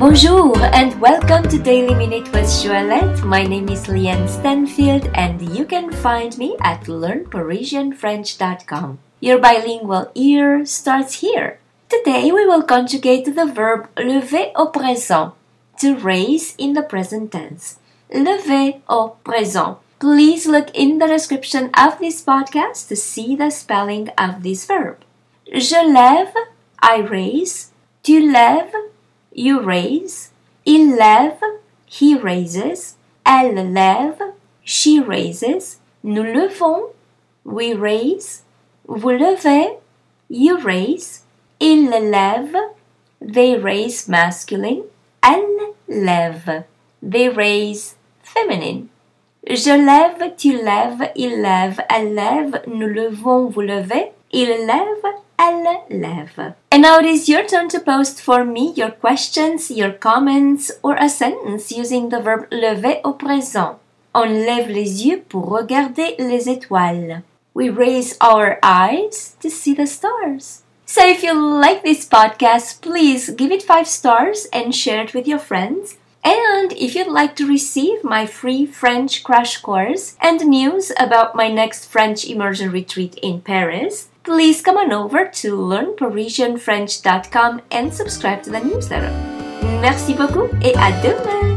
Bonjour and welcome to Daily Minute with Joëlette. My name is Leanne Stanfield and you can find me at learnparisianfrench.com. Your bilingual ear starts here. Today we will conjugate the verb lever au présent, to raise in the present tense. Lever au présent. Please look in the description of this podcast to see the spelling of this verb. Je lève, I raise. Tu lèves, you raise. Il lève, he raises. Elle lève, she raises. Nous levons, we raise. Vous levez, you raise. Ils lèvent, they raise masculine. Elles lèvent, they raise feminine. Je lève, tu lèves, il lève, elle lève, nous levons, vous levez. Il lève, elle lève. And now it is your turn to post for me your questions, your comments, or a sentence using the verb lever au présent. On lève les yeux pour regarder les étoiles. We raise our eyes to see the stars. So if you like this podcast, please give it 5 stars and share it with your friends. And if you'd like to receive my free French crash course and news about my next French immersion retreat in Paris, please come on over to learnparisianfrench.com and subscribe to the newsletter. Merci beaucoup et à demain!